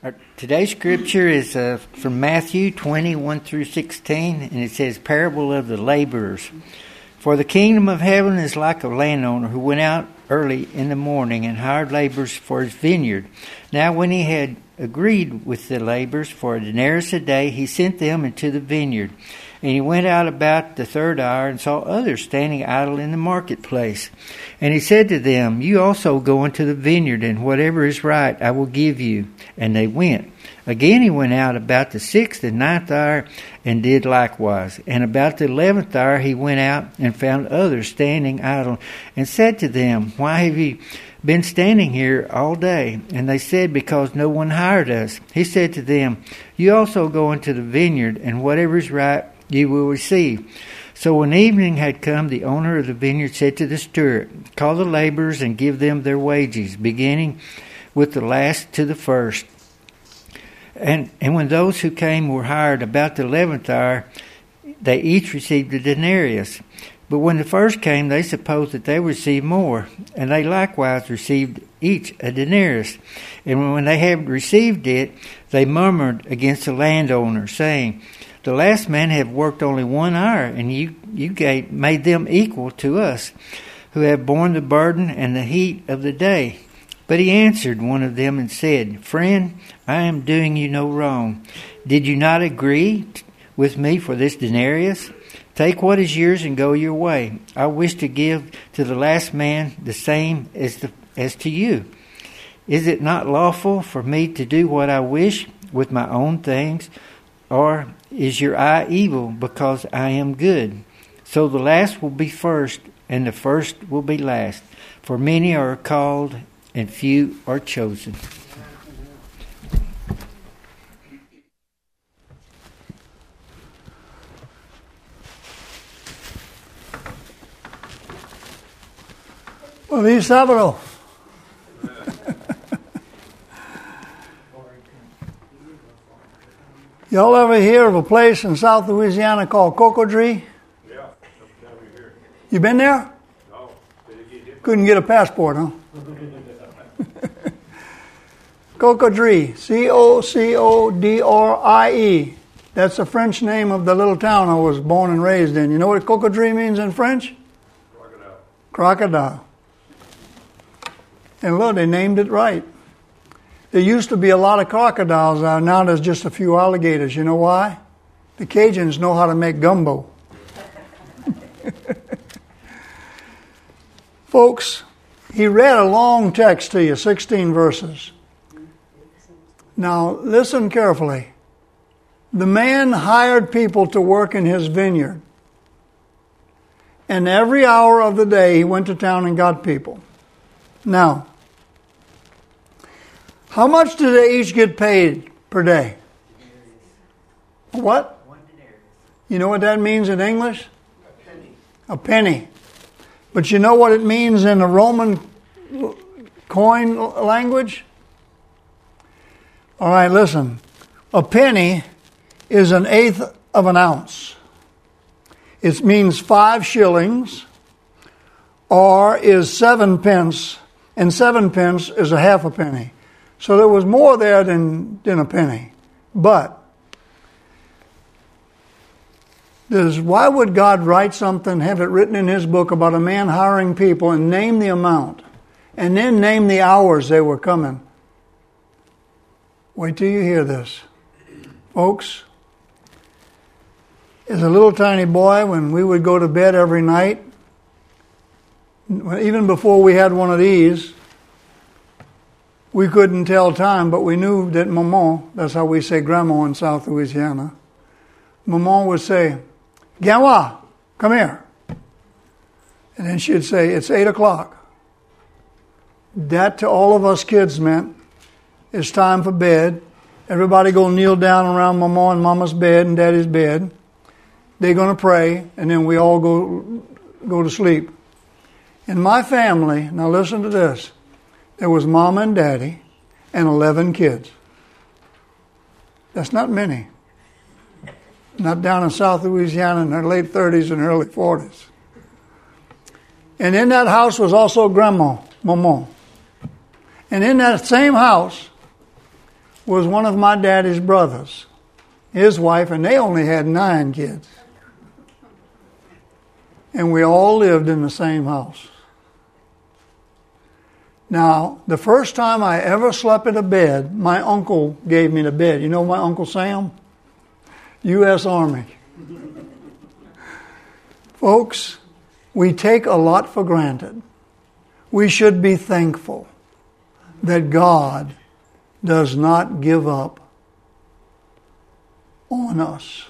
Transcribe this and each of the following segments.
Our, today's scripture is uh, from Matthew 21 through 16, and it says, Parable of the laborers. For the kingdom of heaven is like a landowner who went out early in the morning and hired laborers for his vineyard. Now, when he had agreed with the laborers for a denarius a day, he sent them into the vineyard. And he went out about the third hour and saw others standing idle in the marketplace. And he said to them, You also go into the vineyard, and whatever is right I will give you. And they went. Again he went out about the sixth and ninth hour and did likewise. And about the eleventh hour he went out and found others standing idle, and said to them, Why have you been standing here all day? And they said, Because no one hired us. He said to them, You also go into the vineyard, and whatever is right you will receive. So when evening had come, the owner of the vineyard said to the steward, Call the laborers and give them their wages, beginning with the last to the first. And, and when those who came were hired about the eleventh hour, they each received a denarius. But when the first came, they supposed that they would receive more, and they likewise received each a denarius. And when they had received it, they murmured against the landowner, saying, the last man have worked only one hour, and you, you gave, made them equal to us, who have borne the burden and the heat of the day. But he answered one of them and said, Friend, I am doing you no wrong. Did you not agree with me for this denarius? Take what is yours and go your way. I wish to give to the last man the same as, the, as to you. Is it not lawful for me to do what I wish with my own things? Or is your eye evil because I am good? So the last will be first, and the first will be last. For many are called, and few are chosen. Feliz sábado. Y'all ever hear of a place in South Louisiana called Cocodrie? Yeah, here. You been there? No. Couldn't get a passport, huh? Cocodrie, C O C O D R I E. That's the French name of the little town I was born and raised in. You know what Cocodrie means in French? Crocodile. Crocodile. And look, they named it right. There used to be a lot of crocodiles there. Now there's just a few alligators. You know why? The Cajuns know how to make gumbo. Folks, he read a long text to you, 16 verses. Now, listen carefully. The man hired people to work in his vineyard. And every hour of the day, he went to town and got people. Now, how much do they each get paid per day? What? One denarius. You know what that means in English? A penny. A penny. But you know what it means in the Roman coin language? All right, listen. A penny is an eighth of an ounce. It means five shillings, or is seven pence, and seven pence is a half a penny. So there was more there than, than a penny. But does, why would God write something, have it written in His book about a man hiring people and name the amount and then name the hours they were coming? Wait till you hear this. Folks, as a little tiny boy, when we would go to bed every night, even before we had one of these, we couldn't tell time, but we knew that Maman, that's how we say grandma in South Louisiana, Maman would say, Gawa, come here. And then she'd say, It's eight o'clock. That to all of us kids meant it's time for bed. Everybody go kneel down around Mama and Mama's bed and Daddy's bed. They're going to pray, and then we all go go to sleep. In my family, now listen to this. There was Mama and Daddy and 11 kids. That's not many. Not down in South Louisiana in their late 30s and early 40s. And in that house was also Grandma, Maman. And in that same house was one of my daddy's brothers, his wife, and they only had nine kids. And we all lived in the same house. Now, the first time I ever slept in a bed, my uncle gave me the bed. You know my Uncle Sam? U.S. Army. Folks, we take a lot for granted. We should be thankful that God does not give up on us.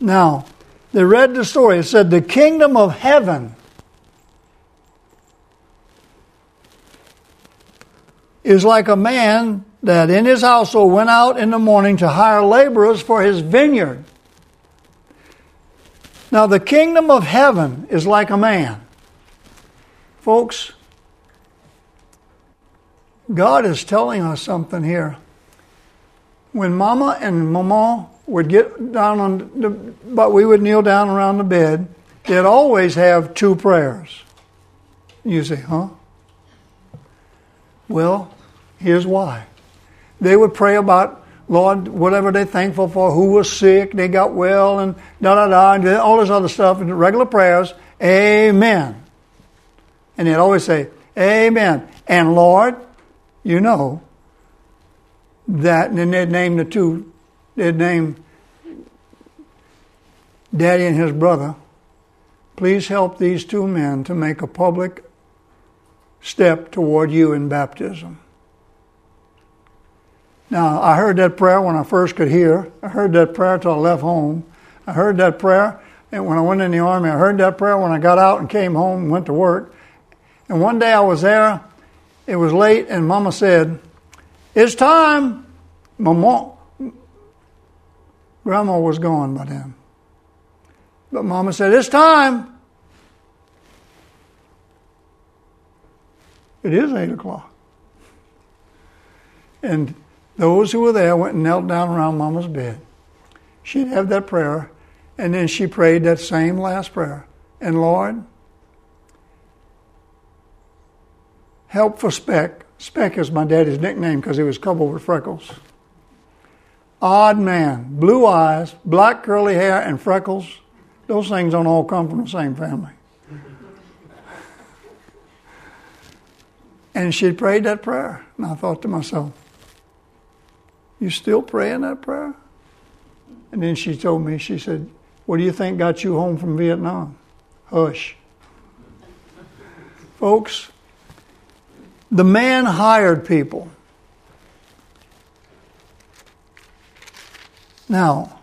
Now, they read the story. It said, The kingdom of heaven is like a man that in his household went out in the morning to hire laborers for his vineyard. Now, the kingdom of heaven is like a man. Folks, God is telling us something here. When Mama and Mama would get down on the, but we would kneel down around the bed, they'd always have two prayers. You say, huh? Well, here's why. They would pray about Lord, whatever they're thankful for, who was sick, they got well, and da da da, and all this other stuff, and regular prayers, Amen. And they'd always say, Amen. And Lord, you know that, and then they'd name the two, they'd name Daddy and his brother. Please help these two men to make a public step toward you in baptism. Now, I heard that prayer when I first could hear. I heard that prayer till I left home. I heard that prayer and when I went in the army. I heard that prayer when I got out and came home and went to work. And one day I was there. It was late, and Mama said, "It's time." Mama, Grandma was gone by then. But Mama said, "It's time." It is eight o'clock. And those who were there went and knelt down around Mama's bed. She'd have that prayer, and then she prayed that same last prayer. And Lord, help for Speck. Speck is my daddy's nickname because he was covered with freckles. Odd man, blue eyes, black curly hair, and freckles. Those things don't all come from the same family. And she prayed that prayer. And I thought to myself, you still praying that prayer? And then she told me, she said, What do you think got you home from Vietnam? Hush. Folks, the man hired people. Now,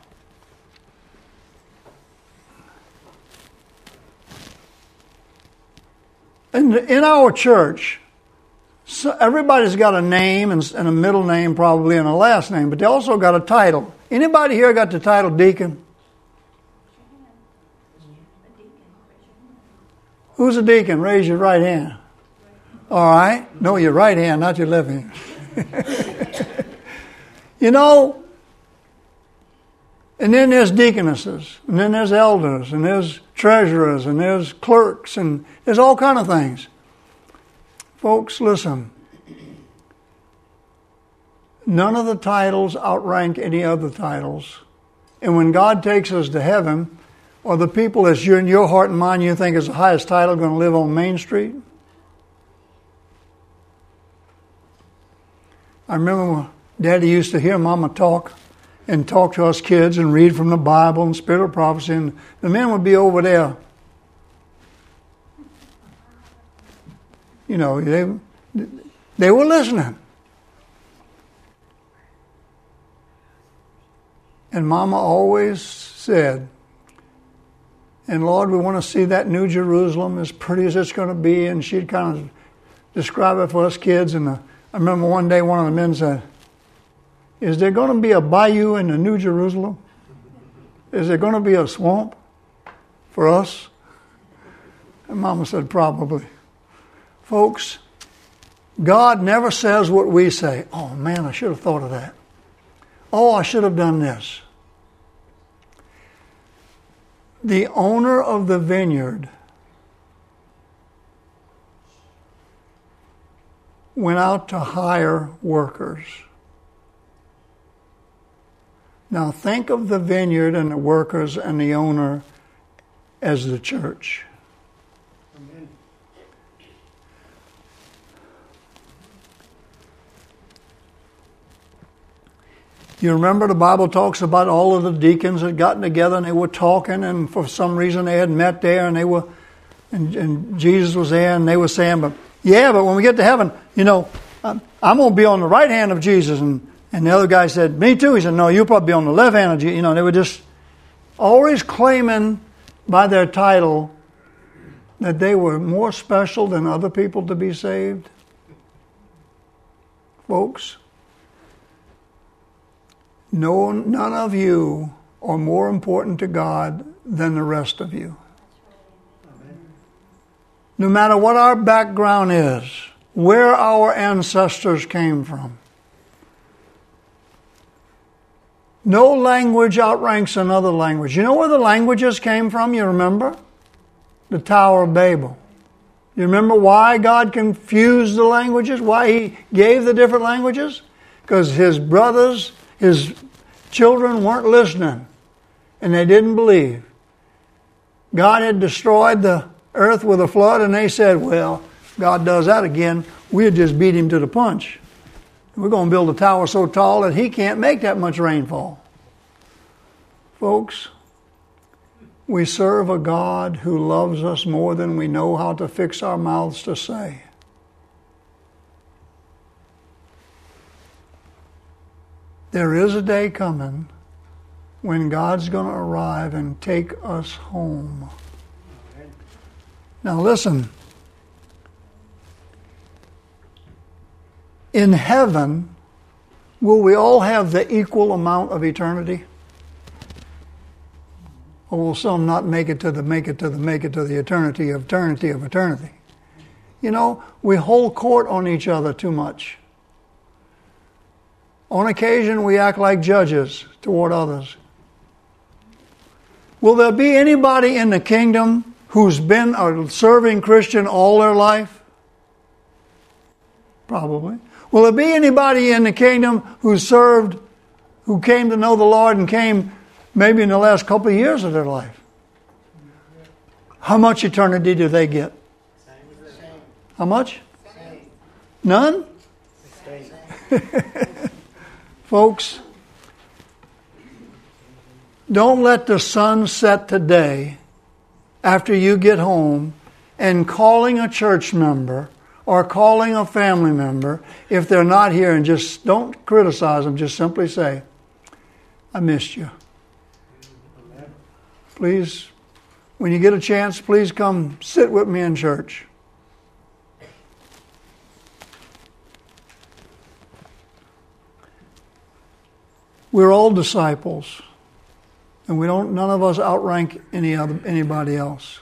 in, in our church, so everybody's got a name and, and, a middle name probably and a last name, but they also got a title. Anybody here got the title deacon? Who's a deacon? Raise your right hand. All right. No, your right hand, not your left hand. you know, and then there's deaconesses, and then there's elders, and there's treasurers, and there's clerks, and there's all kind of things. Folks, listen. None of the titles outrank any other titles. And when God takes us to heaven, are the people that you in your heart and mind you think is the highest title going to live on Main Street? I remember when Daddy used to hear Mama talk and talk to us kids and read from the Bible and Spirit of Prophecy, and the men would be over there you know, they, they were listening. And Mama always said, and Lord, we want to see that New Jerusalem as pretty as it's going to be. And she'd kind of describe it for us kids. And uh, I remember one day one of the men said, Is there going to be a bayou in the New Jerusalem? Is there going to be a swamp for us? And Mama said, Probably. Folks, God never says what we say. Oh man, I should have thought of that. Oh, I should have done this. The owner of the vineyard went out to hire workers. Now think of the vineyard and the workers and the owner as the church. You remember the Bible talks about all of the deacons had gotten together and they were talking, and for some reason they had met there, and they were, and, and Jesus was there, and they were saying, "But yeah, but when we get to heaven, you know, I'm, I'm going to be on the right hand of Jesus." And and the other guy said, "Me too." He said, "No, you'll probably be on the left hand of Jesus." You know, they were just always claiming by their title that they were more special than other people to be saved. Folks, no, none of you are more important to God than the rest of you. No matter what our background is, where our ancestors came from. No language outranks another language. You know where the languages came from? You remember? The Tower of Babel. You remember why God confused the languages? Why He gave the different languages? Because His brothers his children weren't listening and they didn't believe. God had destroyed the earth with a flood, and they said, Well, God does that again. We'll just beat him to the punch. We're going to build a tower so tall that he can't make that much rainfall. Folks, we serve a God who loves us more than we know how to fix our mouths to say. There is a day coming when God's going to arrive and take us home. Now, listen. In heaven, will we all have the equal amount of eternity? Or will some not make it to the make it to the make it to the eternity of eternity of eternity? You know, we hold court on each other too much. On occasion, we act like judges toward others. Will there be anybody in the kingdom who's been a serving Christian all their life? Probably. Will there be anybody in the kingdom who served, who came to know the Lord and came maybe in the last couple of years of their life? How much eternity do they get? How much? None? Folks, don't let the sun set today after you get home and calling a church member or calling a family member if they're not here and just don't criticize them, just simply say, I missed you. Please, when you get a chance, please come sit with me in church. We're all disciples, and we don't. None of us outrank any other anybody else.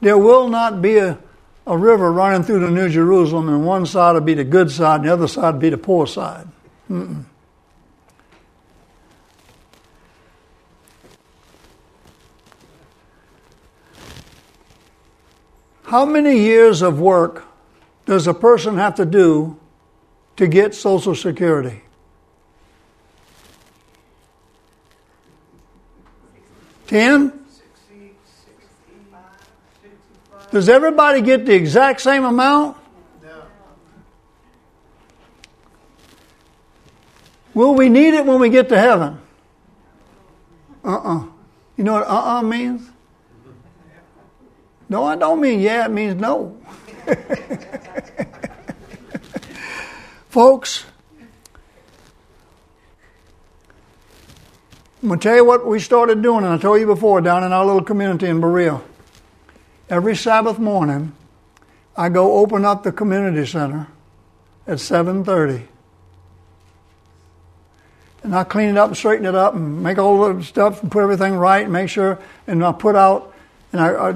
There will not be a, a river running through the New Jerusalem, and one side will be the good side, and the other side will be the poor side. Mm-mm. How many years of work does a person have to do to get Social Security? Ten? Does everybody get the exact same amount? No. Will we need it when we get to heaven? Uh uh-uh. uh You know what uh uh-uh means? No, I don't mean yeah, it means no. Folks, I'm going to tell you what we started doing, and I told you before, down in our little community in Berea. Every Sabbath morning, I go open up the community center at 7.30. And I clean it up and straighten it up and make all the stuff and put everything right and make sure, and I put out, and I,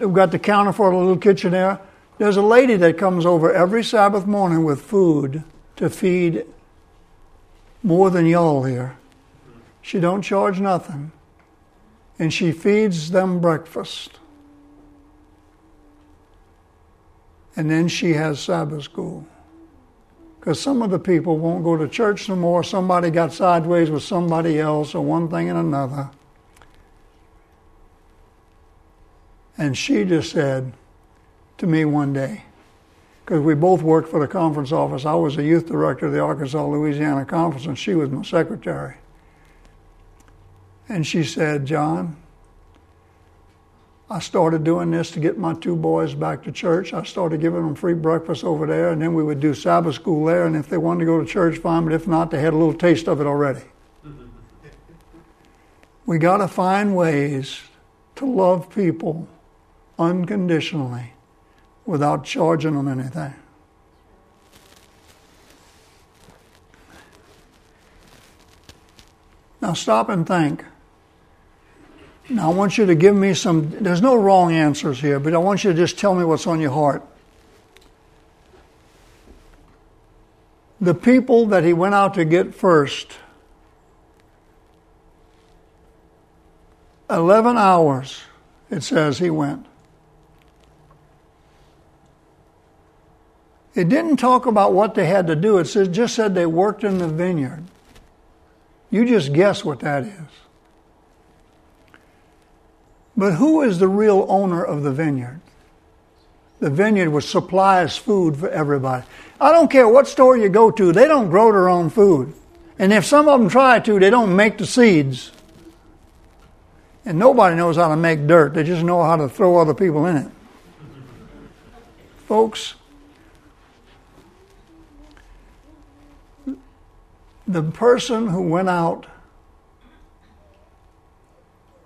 I've got the counter for a little kitchen there. There's a lady that comes over every Sabbath morning with food to feed more than y'all here. She don't charge nothing. And she feeds them breakfast. And then she has Sabbath school. Because some of the people won't go to church no more. Somebody got sideways with somebody else, or one thing and another. And she just said to me one day, because we both worked for the conference office. I was the youth director of the Arkansas Louisiana Conference, and she was my secretary. And she said, John, I started doing this to get my two boys back to church. I started giving them free breakfast over there, and then we would do Sabbath school there. And if they wanted to go to church, fine, but if not, they had a little taste of it already. we got to find ways to love people unconditionally without charging them anything. Now stop and think. Now I want you to give me some, there's no wrong answers here, but I want you to just tell me what's on your heart. The people that he went out to get first, 11 hours, it says he went. It didn't talk about what they had to do. It just said they worked in the vineyard. You just guess what that is. But who is the real owner of the vineyard? The vineyard which supplies food for everybody. I don't care what store you go to, they don't grow their own food. And if some of them try to, they don't make the seeds. And nobody knows how to make dirt, they just know how to throw other people in it. Folks, the person who went out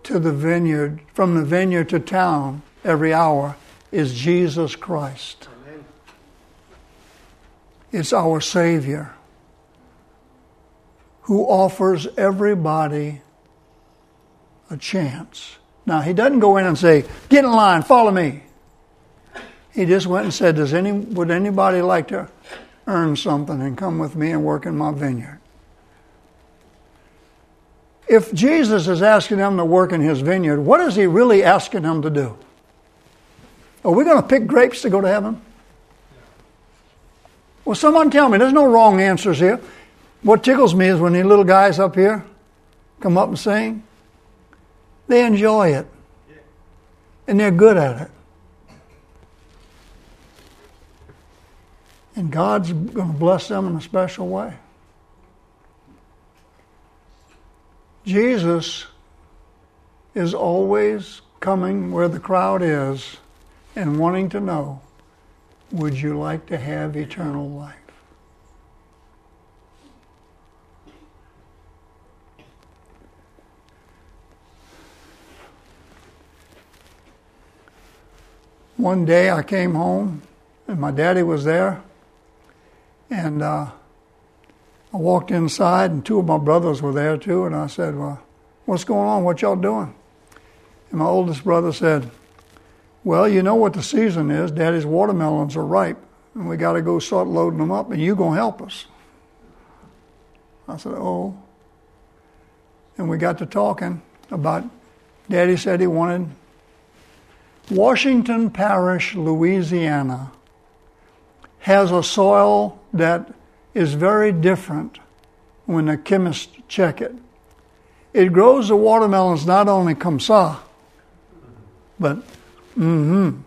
to the vineyard, from the vineyard to town every hour, is Jesus Christ. Amen. It's our Savior who offers everybody a chance. Now, he doesn't go in and say, Get in line, follow me. He just went and said, Does any, Would anybody like to earn something and come with me and work in my vineyard? If Jesus is asking them to work in his vineyard, what is he really asking them to do? Are we going to pick grapes to go to heaven? Well, someone tell me. There's no wrong answers here. What tickles me is when these little guys up here come up and sing, they enjoy it. And they're good at it. And God's going to bless them in a special way. Jesus is always coming where the crowd is and wanting to know would you like to have eternal life? One day I came home and my daddy was there, and uh, I walked inside, and two of my brothers were there too, and I said, Well, what's going on? What y'all doing? And my oldest brother said, Well, you know what the season is. Daddy's watermelons are ripe, and we got to go start loading them up, and you going to help us. I said, Oh. And we got to talking about, Daddy said he wanted Washington Parish, Louisiana, has a soil that is very different when the chemists check it. It grows the watermelons not only kamsa, but mm-hmm.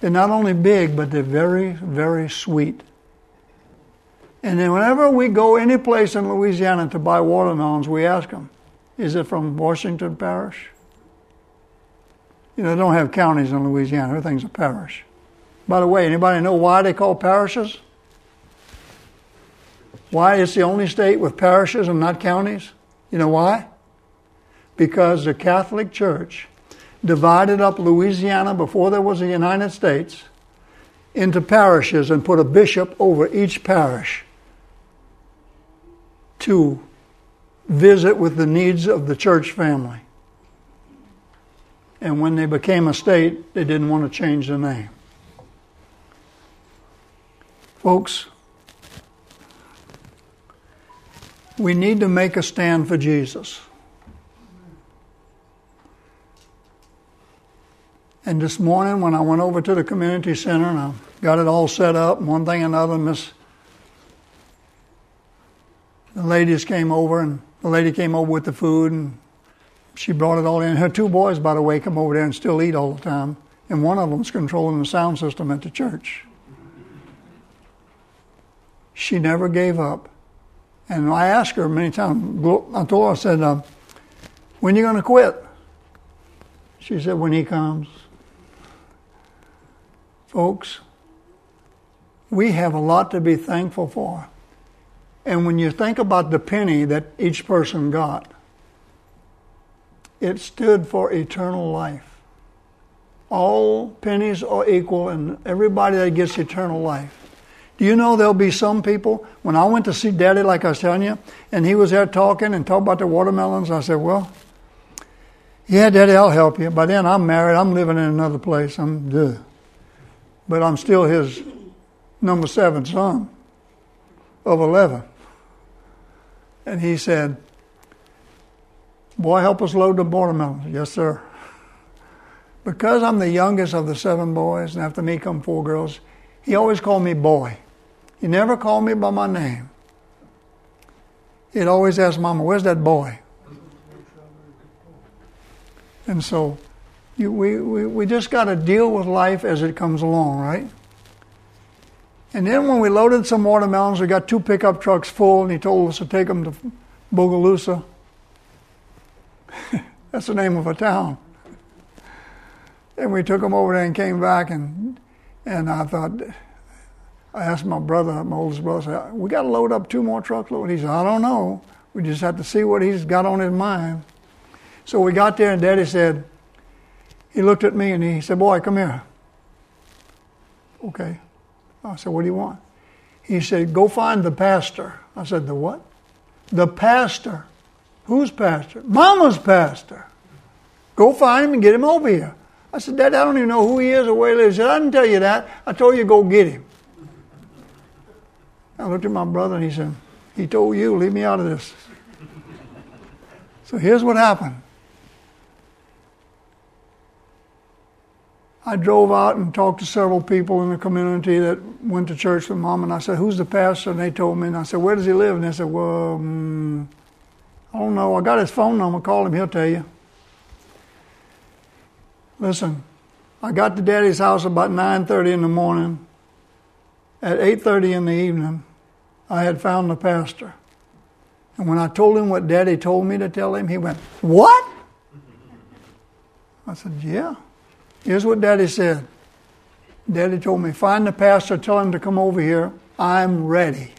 They're not only big, but they're very, very sweet. And then whenever we go any place in Louisiana to buy watermelons, we ask them, is it from Washington Parish? You know, they don't have counties in Louisiana. Everything's a parish. By the way, anybody know why they call parishes? Why it's the only state with parishes and not counties? You know why? Because the Catholic Church divided up Louisiana before there was a United States into parishes and put a bishop over each parish to visit with the needs of the church family. And when they became a state, they didn't want to change the name. Folks, We need to make a stand for Jesus. And this morning, when I went over to the community center and I got it all set up, one thing and another, Miss the ladies came over, and the lady came over with the food, and she brought it all in. Her two boys, by the way, come over there and still eat all the time, and one of them's controlling the sound system at the church. She never gave up. And I asked her many times, I told her, I said, uh, when are you going to quit? She said, when he comes. Folks, we have a lot to be thankful for. And when you think about the penny that each person got, it stood for eternal life. All pennies are equal, and everybody that gets eternal life. Do you know there'll be some people? When I went to see Daddy, like I was telling you, and he was there talking and talking about the watermelons, I said, Well, yeah, Daddy, I'll help you. By then, I'm married. I'm living in another place. I'm, ugh. But I'm still his number seven son of 11. And he said, Boy, help us load the watermelons. Yes, sir. Because I'm the youngest of the seven boys, and after me come four girls, he always called me boy. He never called me by my name. He'd always ask Mama, Where's that boy? And so you, we, we, we just got to deal with life as it comes along, right? And then when we loaded some watermelons, we got two pickup trucks full, and he told us to take them to Bogalusa. That's the name of a town. And we took them over there and came back, and and I thought, I asked my brother, my oldest brother, said, we got to load up two more truckloads. He said, I don't know. We just have to see what he's got on his mind. So we got there, and Daddy said, he looked at me and he said, Boy, come here. Okay. I said, What do you want? He said, Go find the pastor. I said, The what? The pastor. Whose pastor? Mama's pastor. Go find him and get him over here. I said, Dad, I don't even know who he is or where he lives. He said, I didn't tell you that. I told you to go get him. I looked at my brother and he said, He told you, leave me out of this. So here's what happened. I drove out and talked to several people in the community that went to church with mom, and I said, "Who's the pastor?" And they told me, and I said, "Where does he live?" And they said, "Well, um, I don't know. I got his phone number. Call him. He'll tell you." Listen, I got to Daddy's house about nine thirty in the morning. At eight thirty in the evening, I had found the pastor, and when I told him what Daddy told me to tell him, he went, "What?" I said, "Yeah." Here's what Daddy said. Daddy told me, find the pastor, tell him to come over here. I'm ready.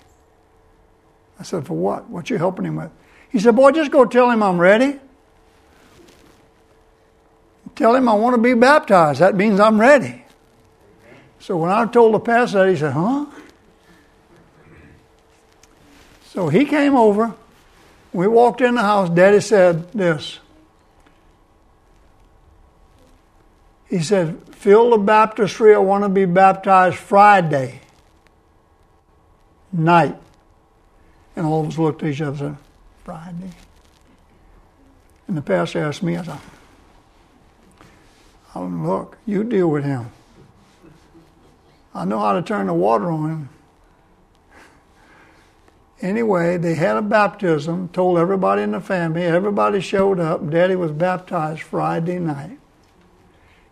I said, for what? What you helping him with? He said, boy, just go tell him I'm ready. Tell him I want to be baptized. That means I'm ready. So when I told the pastor that, he said, huh? So he came over. We walked in the house. Daddy said this. He said, Fill the baptistry. I want to be baptized Friday night. And all of us looked at each other and said, Friday. And the pastor asked me, I said, oh, Look, you deal with him. I know how to turn the water on. Anyway, they had a baptism, told everybody in the family, everybody showed up. Daddy was baptized Friday night.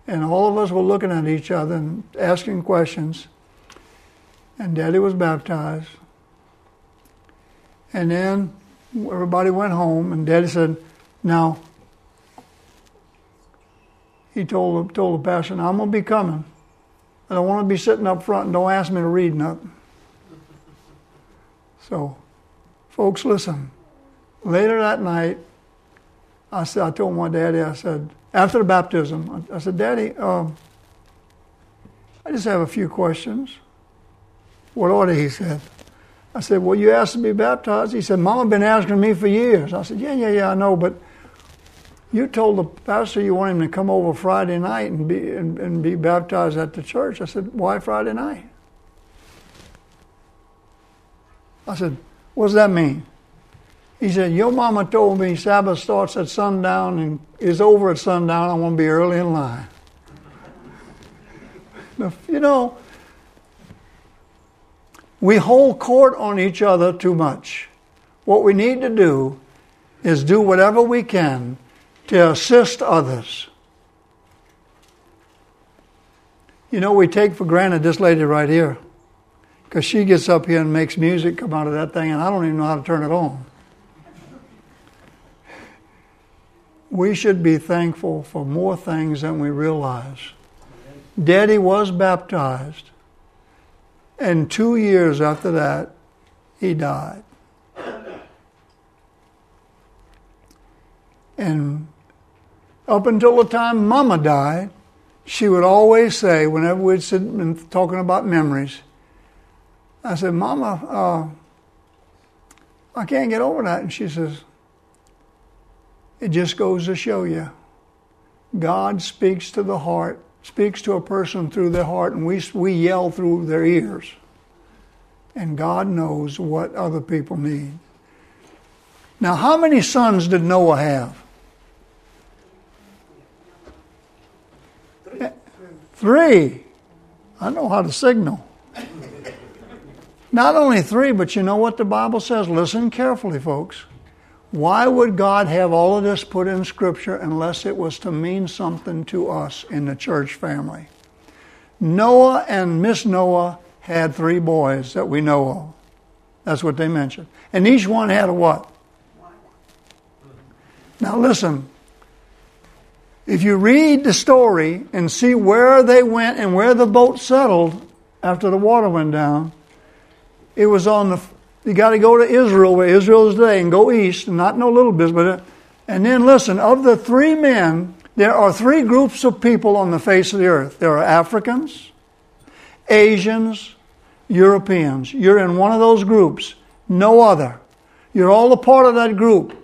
And all of us were looking at each other and asking questions. And Daddy was baptized. And then everybody went home, and Daddy said, Now, he told, told the pastor, I'm going to be coming. I don't want to be sitting up front and don't ask me to read nothing. So, folks, listen. Later that night, I said, I told my daddy, I said, after the baptism, I said, Daddy, um, I just have a few questions. What they? He said. I said, Well, you asked to be baptized. He said, Mama been asking me for years. I said, Yeah, yeah, yeah, I know, but you told the pastor you want him to come over Friday night and be and, and be baptized at the church. I said, Why Friday night? I said, What does that mean? He said, Your mama told me Sabbath starts at sundown and is over at sundown. I want to be early in line. you know, we hold court on each other too much. what we need to do is do whatever we can to assist others. You know, we take for granted this lady right here because she gets up here and makes music come out of that thing, and I don't even know how to turn it on. We should be thankful for more things than we realize. Daddy was baptized, and two years after that, he died. And up until the time Mama died, she would always say, whenever we'd sit and talking about memories, I said, Mama, uh, I can't get over that. And she says, It just goes to show you God speaks to the heart, speaks to a person through their heart, and we, we yell through their ears. And God knows what other people need. Now, how many sons did Noah have? Three. I know how to signal. Not only three, but you know what the Bible says? Listen carefully, folks. Why would God have all of this put in Scripture unless it was to mean something to us in the church family? Noah and Miss Noah had three boys that we know of. That's what they mentioned. And each one had a what? Now listen, if you read the story and see where they went and where the boat settled after the water went down, it was on the. You got to go to Israel, where Israel is today, and go east, and not no little bit, but. And then listen, of the three men, there are three groups of people on the face of the earth. There are Africans, Asians, Europeans. You're in one of those groups, no other. You're all a part of that group,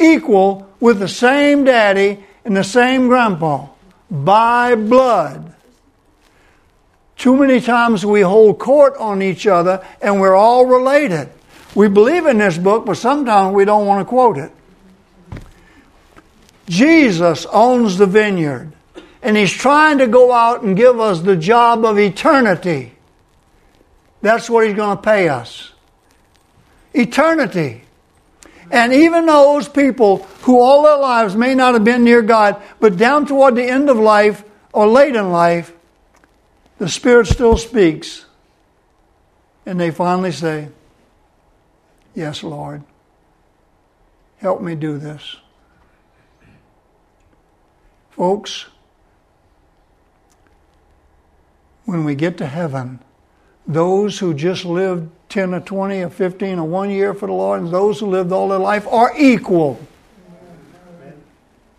equal with the same daddy and the same grandpa by blood. Too many times we hold court on each other and we're all related. We believe in this book, but sometimes we don't want to quote it. Jesus owns the vineyard, and He's trying to go out and give us the job of eternity. That's what He's going to pay us. Eternity. And even those people who all their lives may not have been near God, but down toward the end of life or late in life, the Spirit still speaks. And they finally say, Yes, Lord, help me do this. Folks, when we get to heaven, those who just lived 10 or 20 or 15 or one year for the Lord, and those who lived all their life are equal.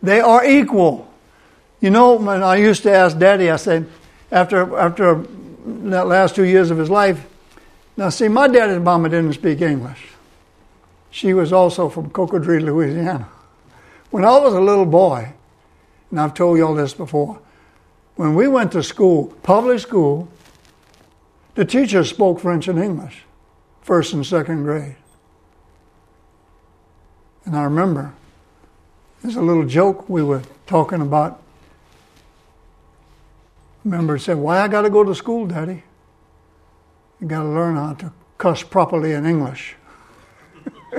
They are equal. You know, when I used to ask Daddy, I said, after, after that last two years of his life, now see, my daddy and mama didn't speak English. She was also from Cocodrie, Louisiana. When I was a little boy, and I've told you all this before, when we went to school, public school, the teachers spoke French and English first and second grade. And I remember there's a little joke we were talking about. Remember, said, Why I got to go to school, Daddy? You got to learn how to cuss properly in English.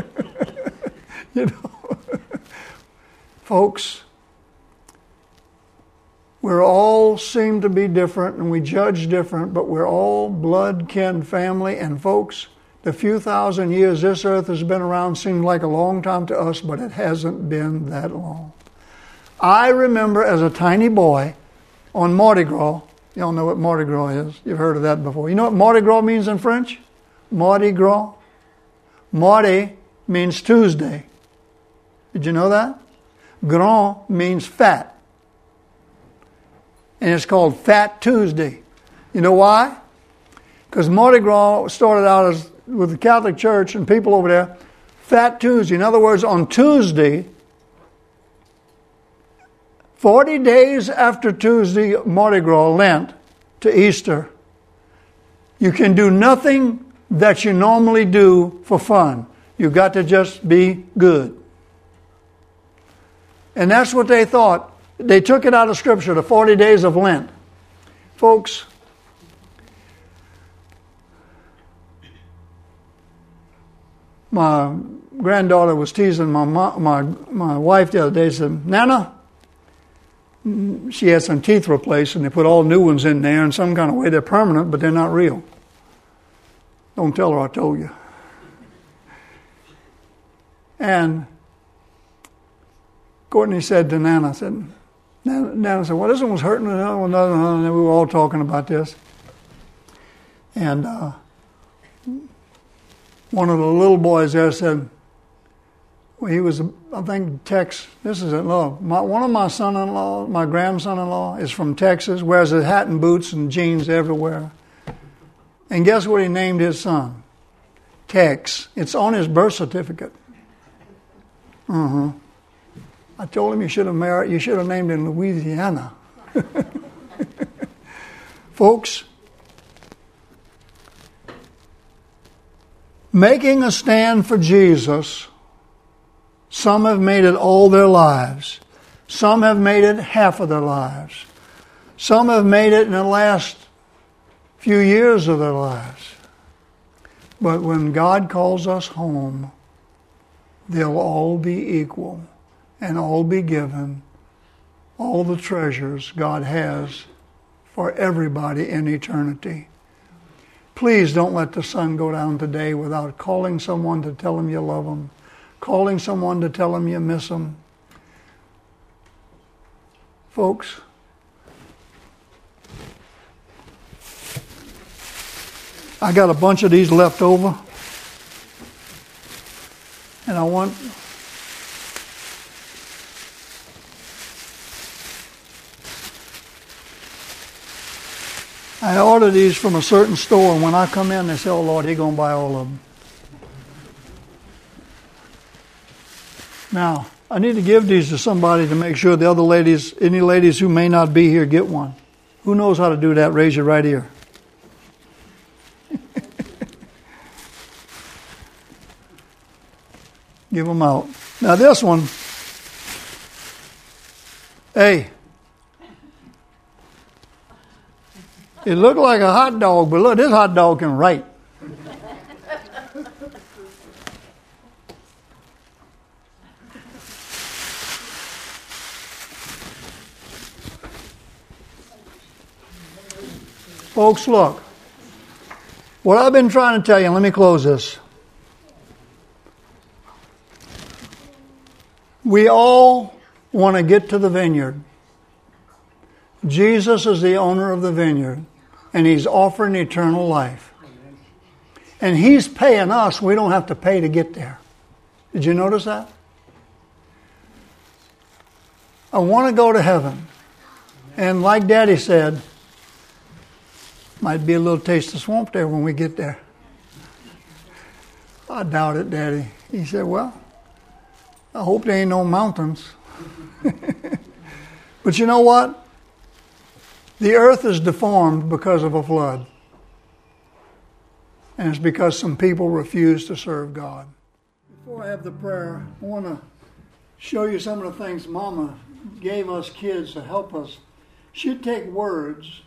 you know, folks, we're all seem to be different and we judge different, but we're all blood, kin, family, and folks, the few thousand years this earth has been around seems like a long time to us, but it hasn't been that long. I remember as a tiny boy on Mardi Gras. Y'all know what Mardi Gras is. You've heard of that before. You know what Mardi Gras means in French? Mardi Gras. Mardi means Tuesday. Did you know that? Grand means fat. And it's called Fat Tuesday. You know why? Because Mardi Gras started out as with the Catholic Church and people over there, Fat Tuesday. In other words, on Tuesday, 40 days after Tuesday, Mardi Gras, Lent, to Easter, you can do nothing that you normally do for fun. You've got to just be good. And that's what they thought. They took it out of Scripture, the 40 days of Lent. Folks, my granddaughter was teasing my mo- my my wife the other day. Said, "Nana." She had some teeth replaced, and they put all new ones in there. In some kind of way, they're permanent, but they're not real. Don't tell her I told you. And Courtney said to Nana, said, Nana, Nana said, well, this one was hurting. Another one, another one, and we were all talking about this. And uh, one of the little boys there said, well, he was, I think, Tex. This is it. Look, my, one of my son-in-law, my grandson-in-law, is from Texas. Wears a hat and boots and jeans everywhere. And guess what he named his son? Tex. It's on his birth certificate. Uh huh. I told him you should have married. You should have named him Louisiana. Folks, making a stand for Jesus. Some have made it all their lives. Some have made it half of their lives. Some have made it in the last few years of their lives. But when God calls us home, they'll all be equal and all be given all the treasures God has for everybody in eternity. Please don't let the sun go down today without calling someone to tell them you love them, calling someone to tell them you miss them. Folks, I got a bunch of these left over. And I want I ordered these from a certain store, and when I come in, they say, "Oh Lord, He's gonna buy all of them." Now, I need to give these to somebody to make sure the other ladies, any ladies who may not be here, get one. Who knows how to do that? Raise your right ear. Give them out. Now, this one, hey, it looked like a hot dog, but look, this hot dog can write. Folks, look. What I've been trying to tell you, let me close this. We all want to get to the vineyard. Jesus is the owner of the vineyard, and He's offering eternal life. And He's paying us, we don't have to pay to get there. Did you notice that? I want to go to heaven. And like Daddy said, might be a little taste of swamp there when we get there. I doubt it, Daddy. He said, Well, I hope there ain't no mountains. but you know what? The earth is deformed because of a flood. And it's because some people refuse to serve God. Before I have the prayer, I want to show you some of the things Mama gave us kids to help us. She'd take words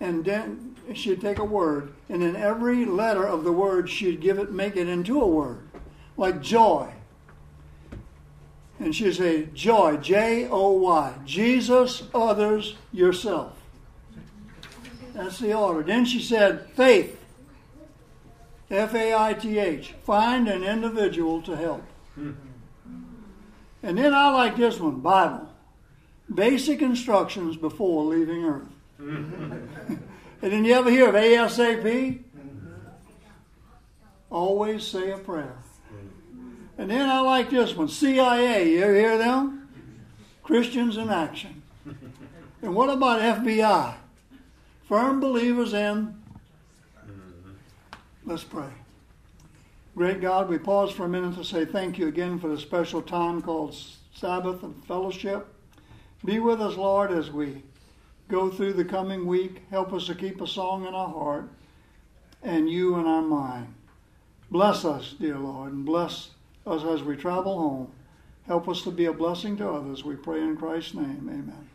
and then she'd take a word, and in every letter of the word, she'd give it, make it into a word, like joy. And she'd say, Joy, J O Y. Jesus, others, yourself. That's the order. Then she said, Faith, F A I T H. Find an individual to help. And then I like this one Bible. Basic instructions before leaving earth. and then you ever hear of ASAP? Always say a prayer. And then I like this one CIA. You ever hear them? Christians in Action. And what about FBI? Firm believers in. Let's pray. Great God, we pause for a minute to say thank you again for the special time called Sabbath and fellowship. Be with us, Lord, as we go through the coming week. Help us to keep a song in our heart and you in our mind. Bless us, dear Lord, and bless us as we travel home. Help us to be a blessing to others. We pray in Christ's name. Amen.